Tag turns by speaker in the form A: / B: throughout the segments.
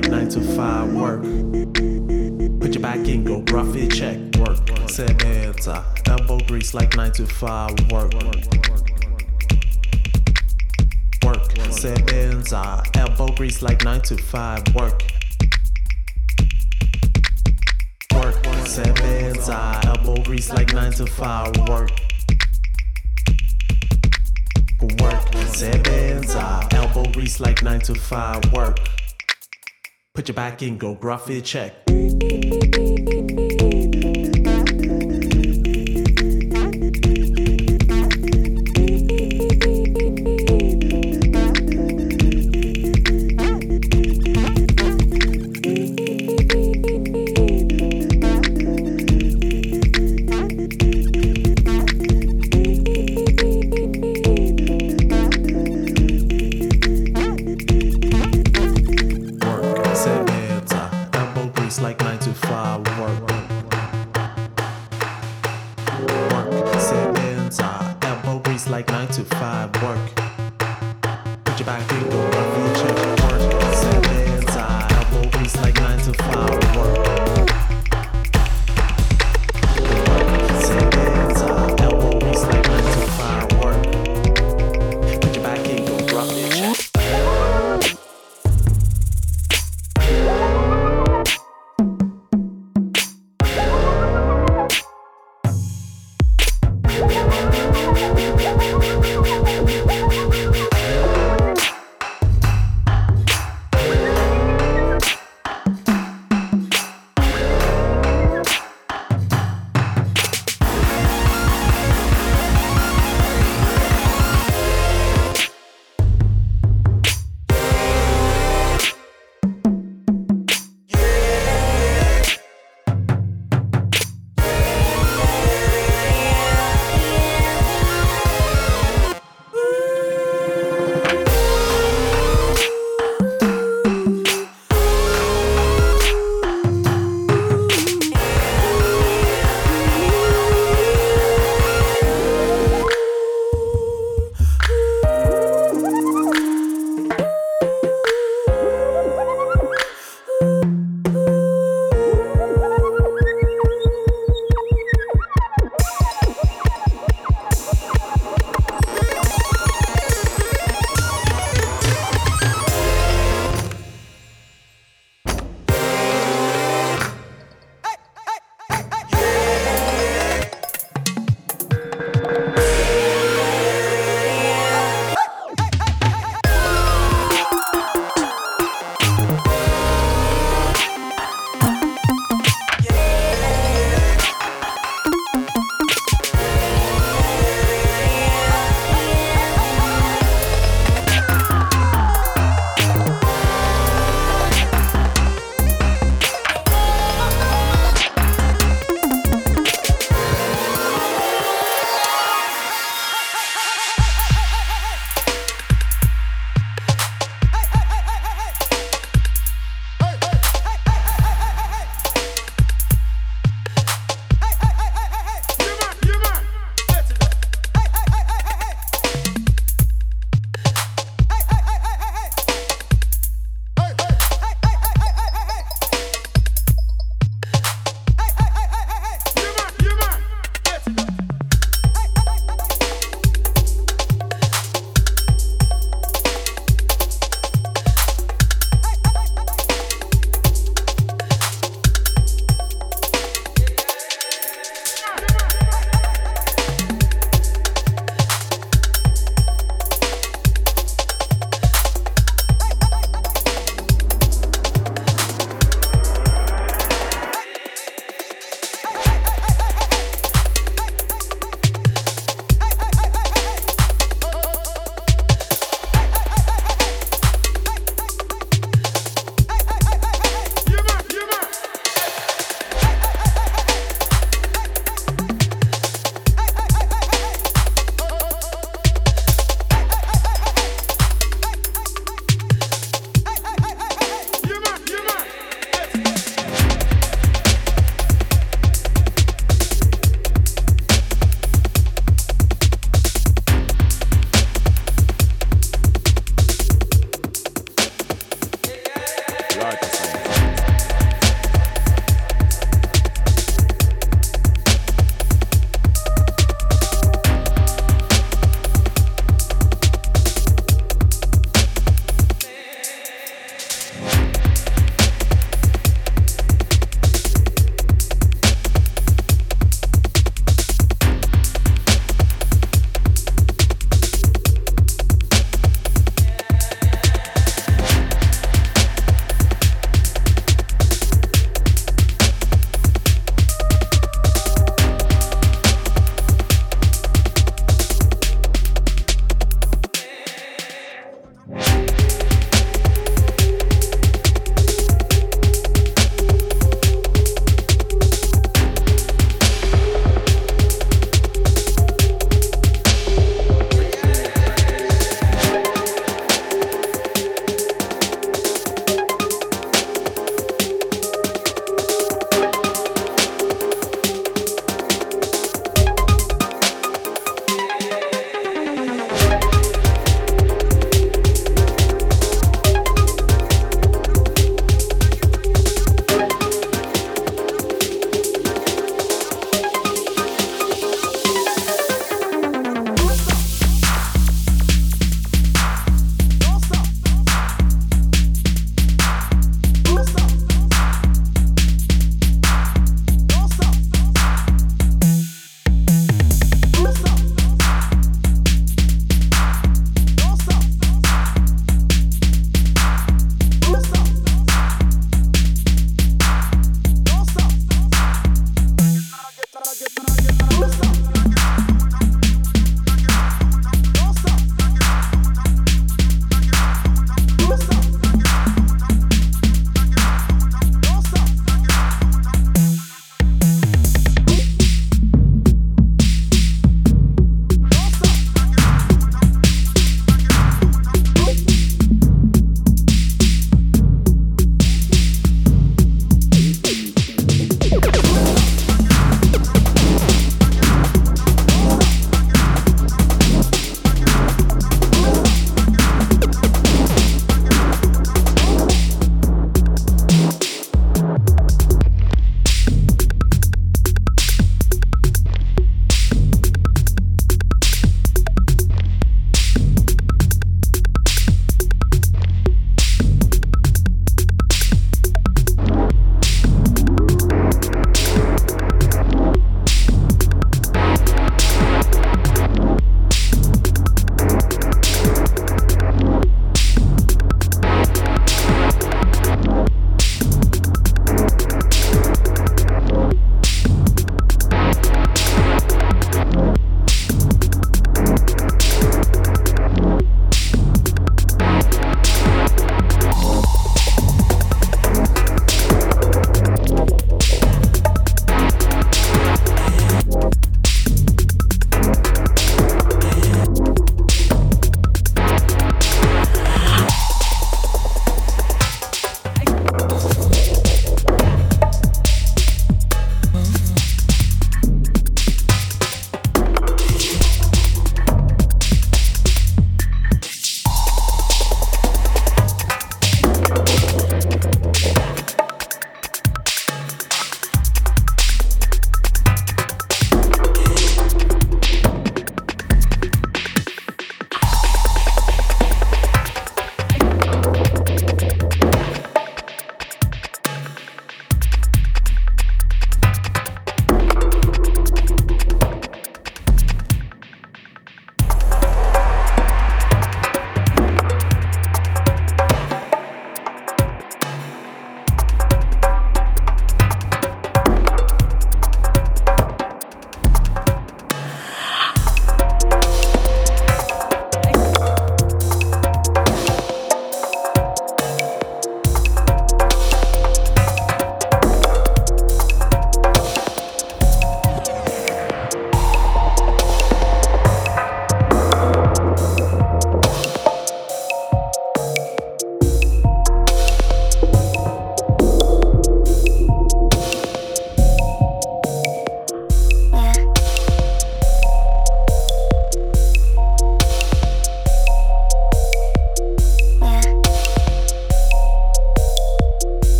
A: like 9 to 5 work. Put your back in, go rough it, check, work. Sebenza, elbow grease like 9 to 5 work. Work, sebenza, elbow grease like 9 to 5 work. Work, sebenza, elbow grease like 9 to 5 work. Work, sebenza, elbow grease like 9 to 5 work. Put your back in, go gruff it, check.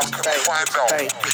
A: fuck, hey,
B: hey,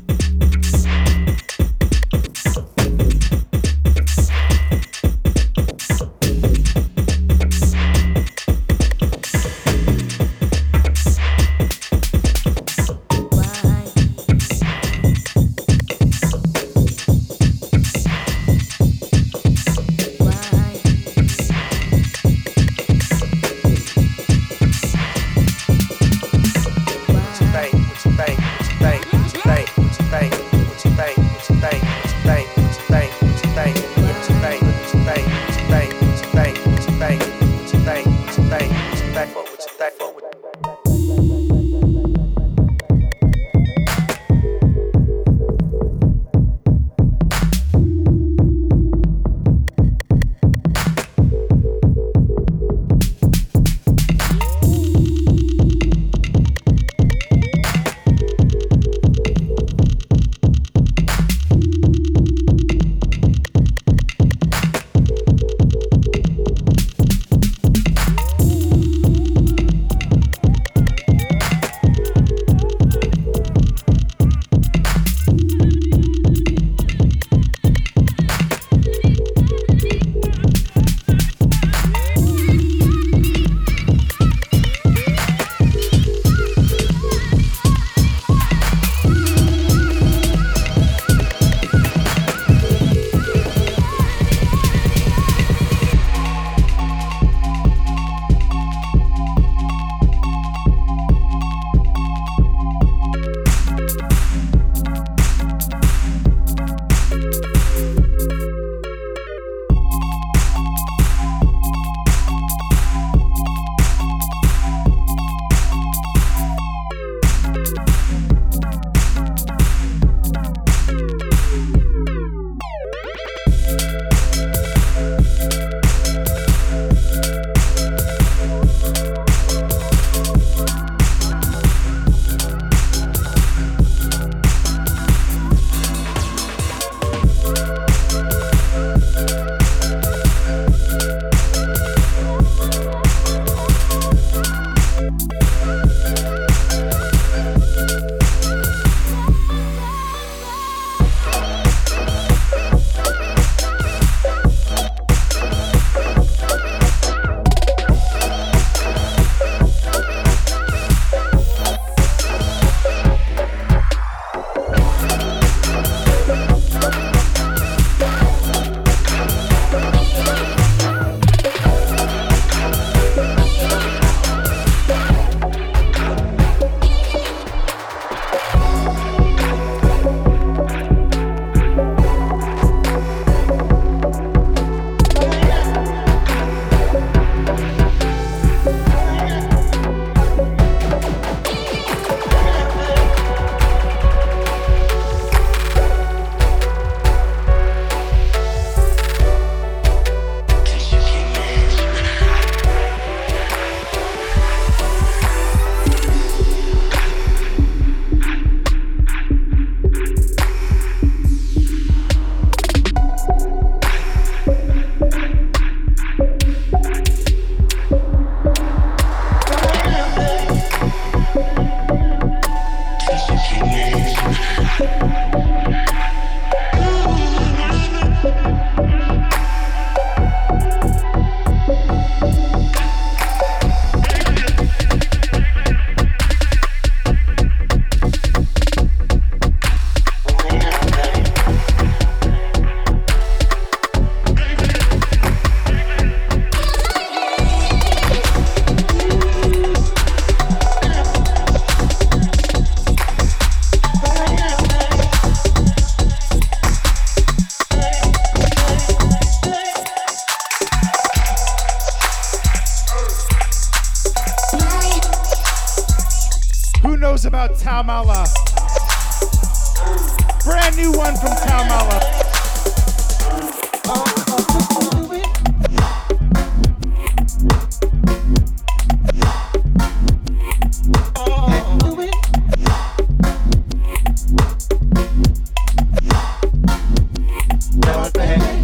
B: golpe.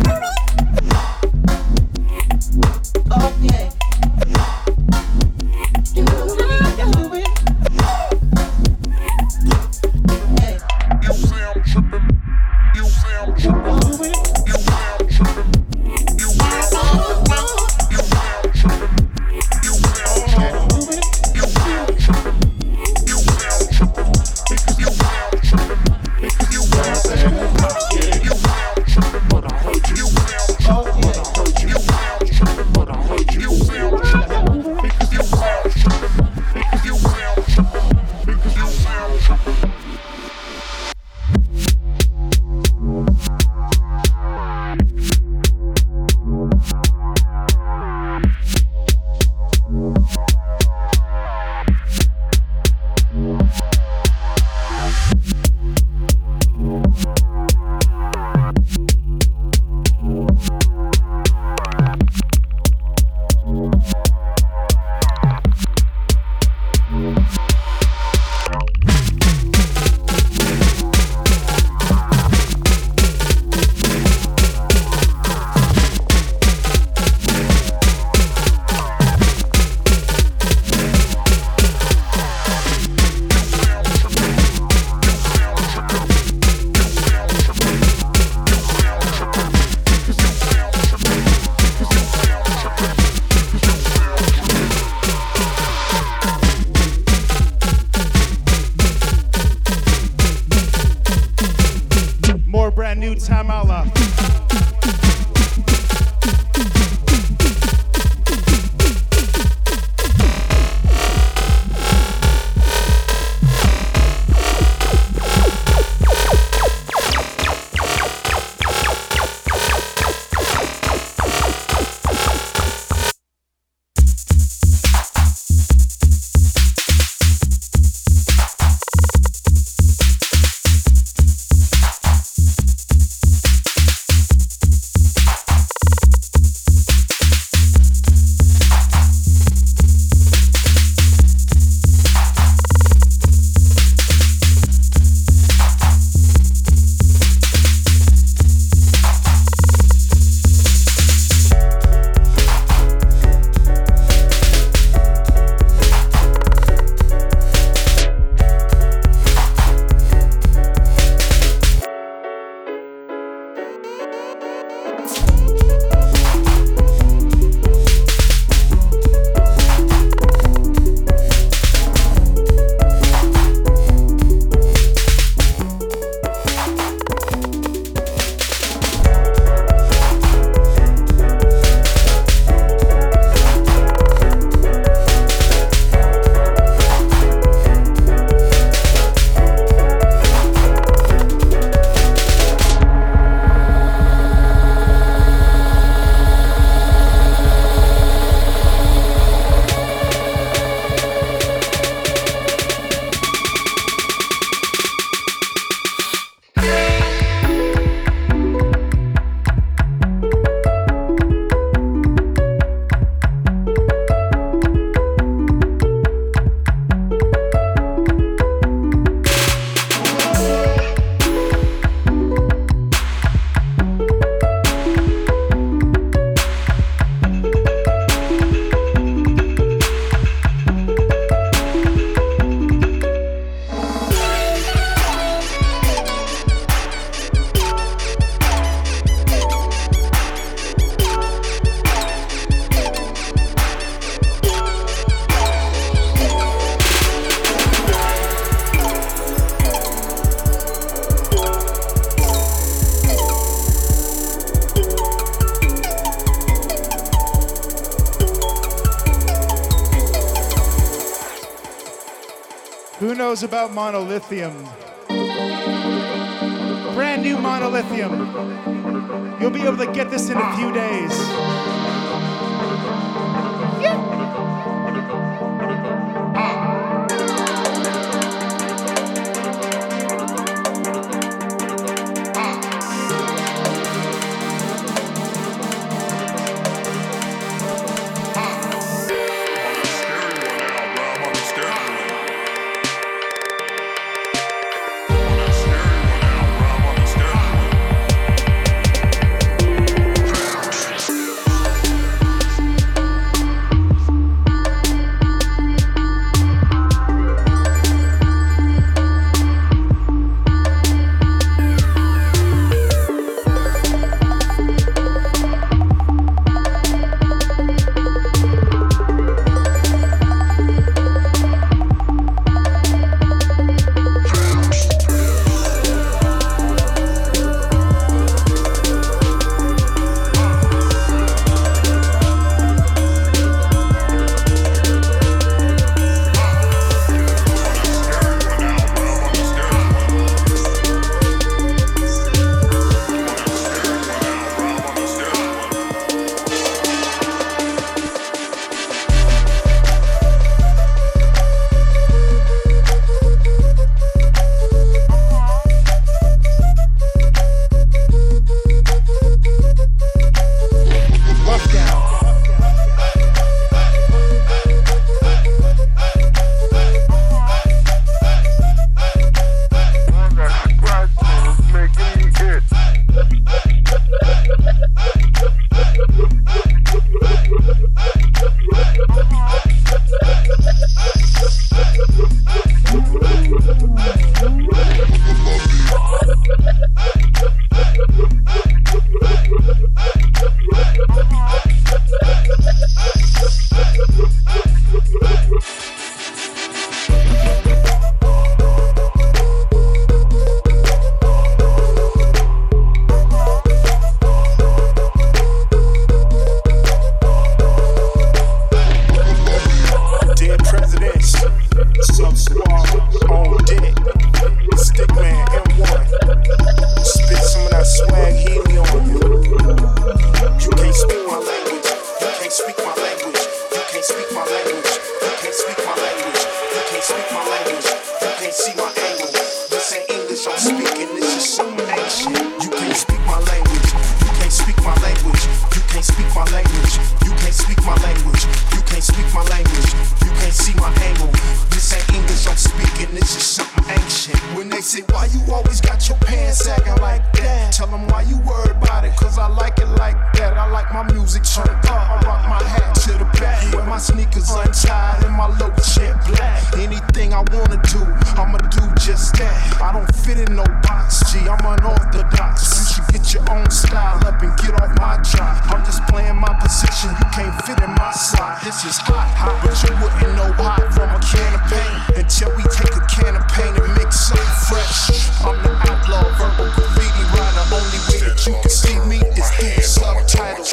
C: Knows about monolithium? Brand new monolithium. You'll be able to get this in a few days.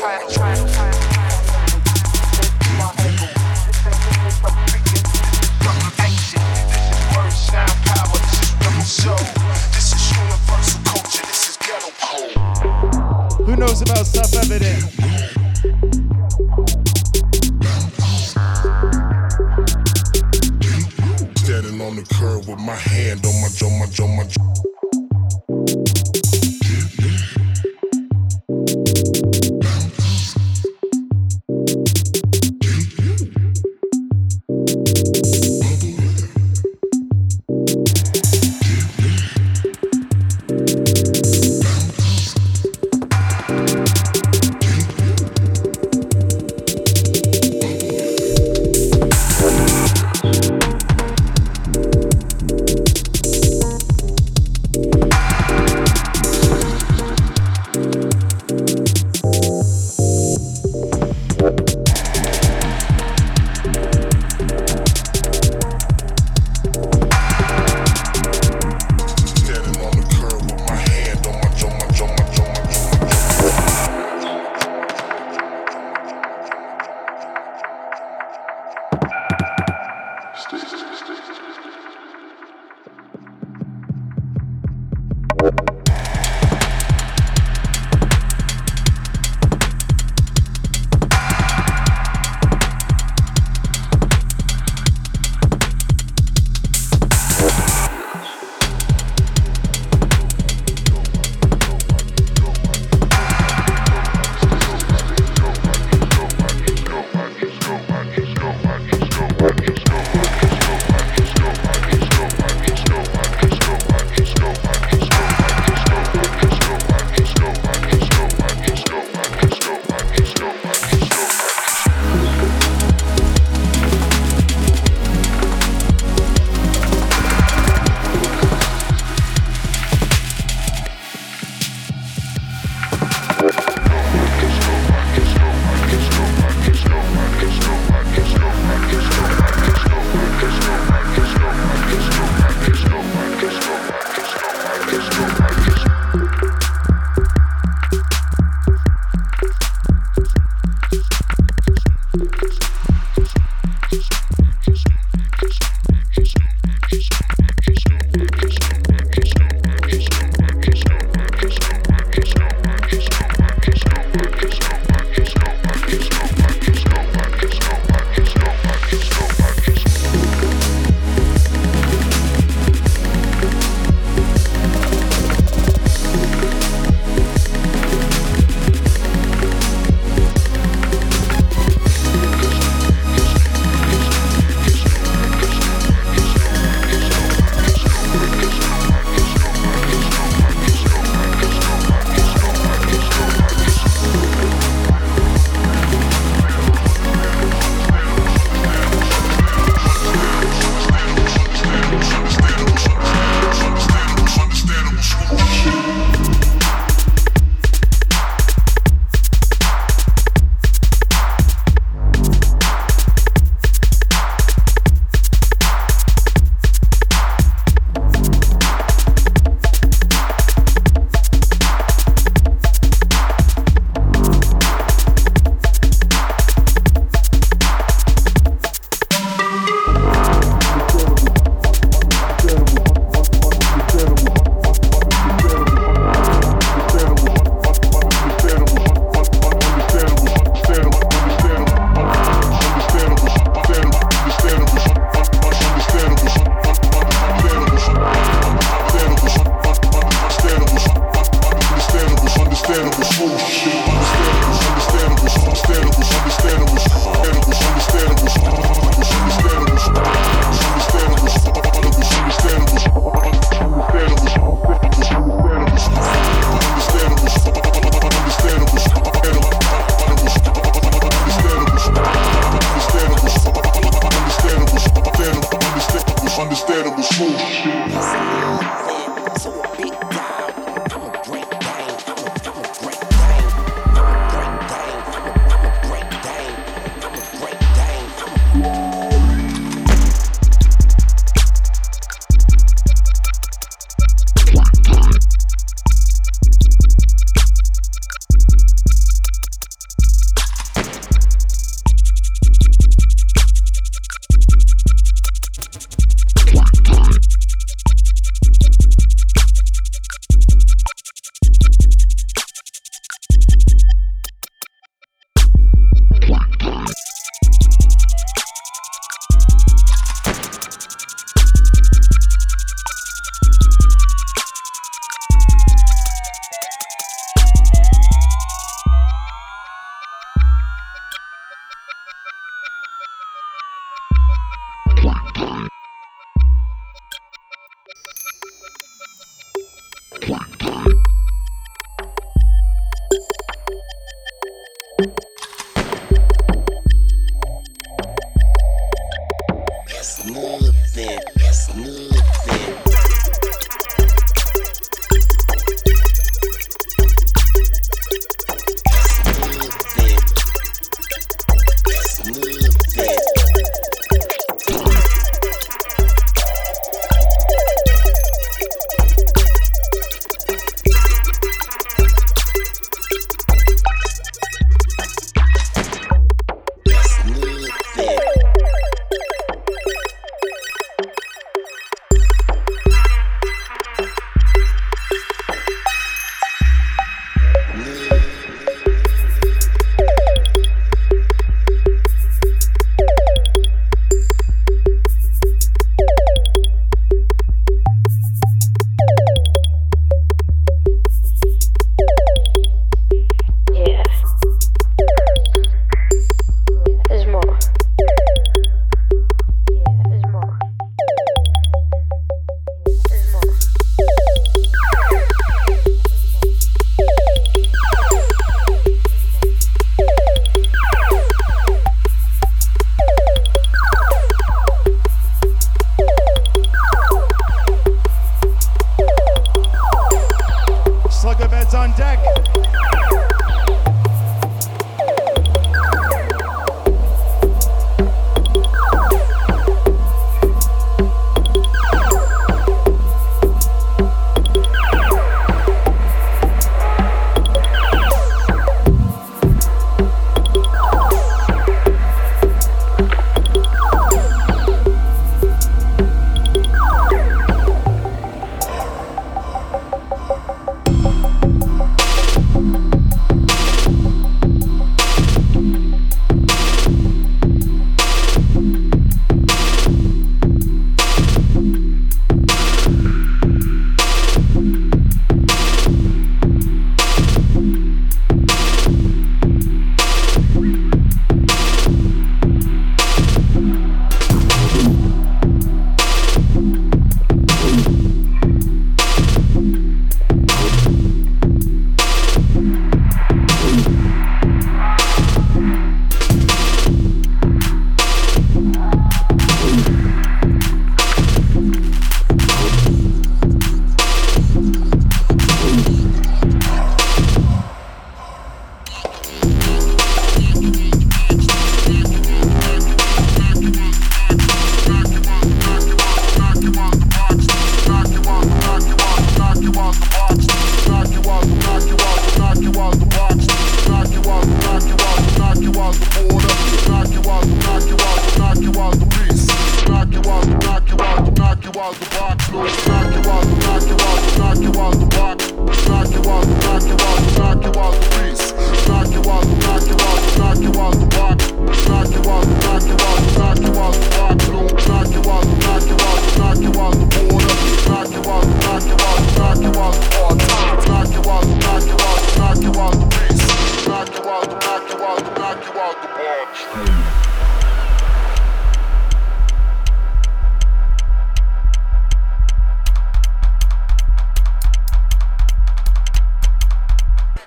D: Subtitle.
E: Who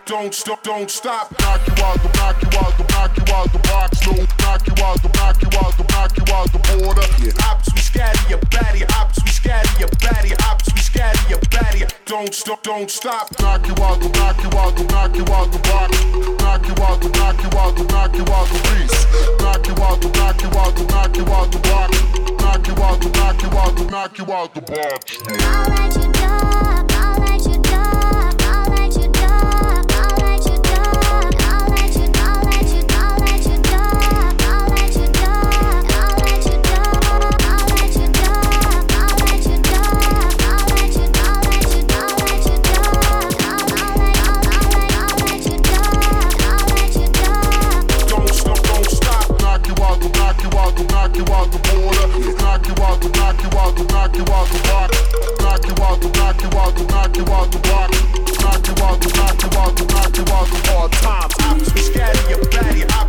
E: Don't stop, don't stop. Knock you out the, knock you out the, knock you out the box. No, knock you out the, knock you out the, knock you out the border. Ops, we scatter your baddie. Ops, we scatter your baddie. Ops, we scatter your baddie. Don't stop, don't stop. Knock you out the, knock you out the, knock you out the box. Knock you out the, knock you out the, knock you out the beast. Knock you out the, knock you out the, knock you out the box. Knock you out the, knock you out the, knock you out the box.
B: I'll let you talk,
E: knock you out the box. Knock you out the, knock you out the, knock you out the hard times. Ops, we scatter your baddie. Ops,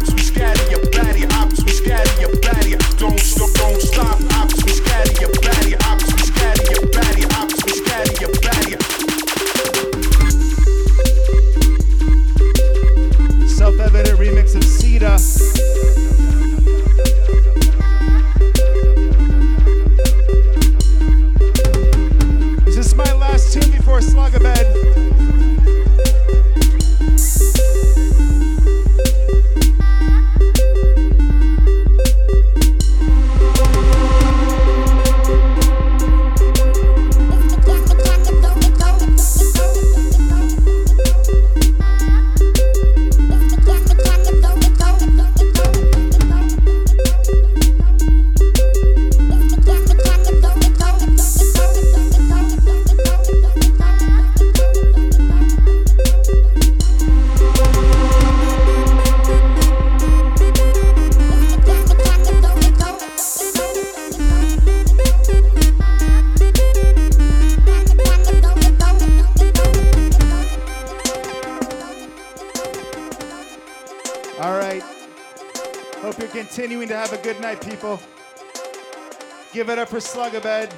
C: Give it up for Slugabed.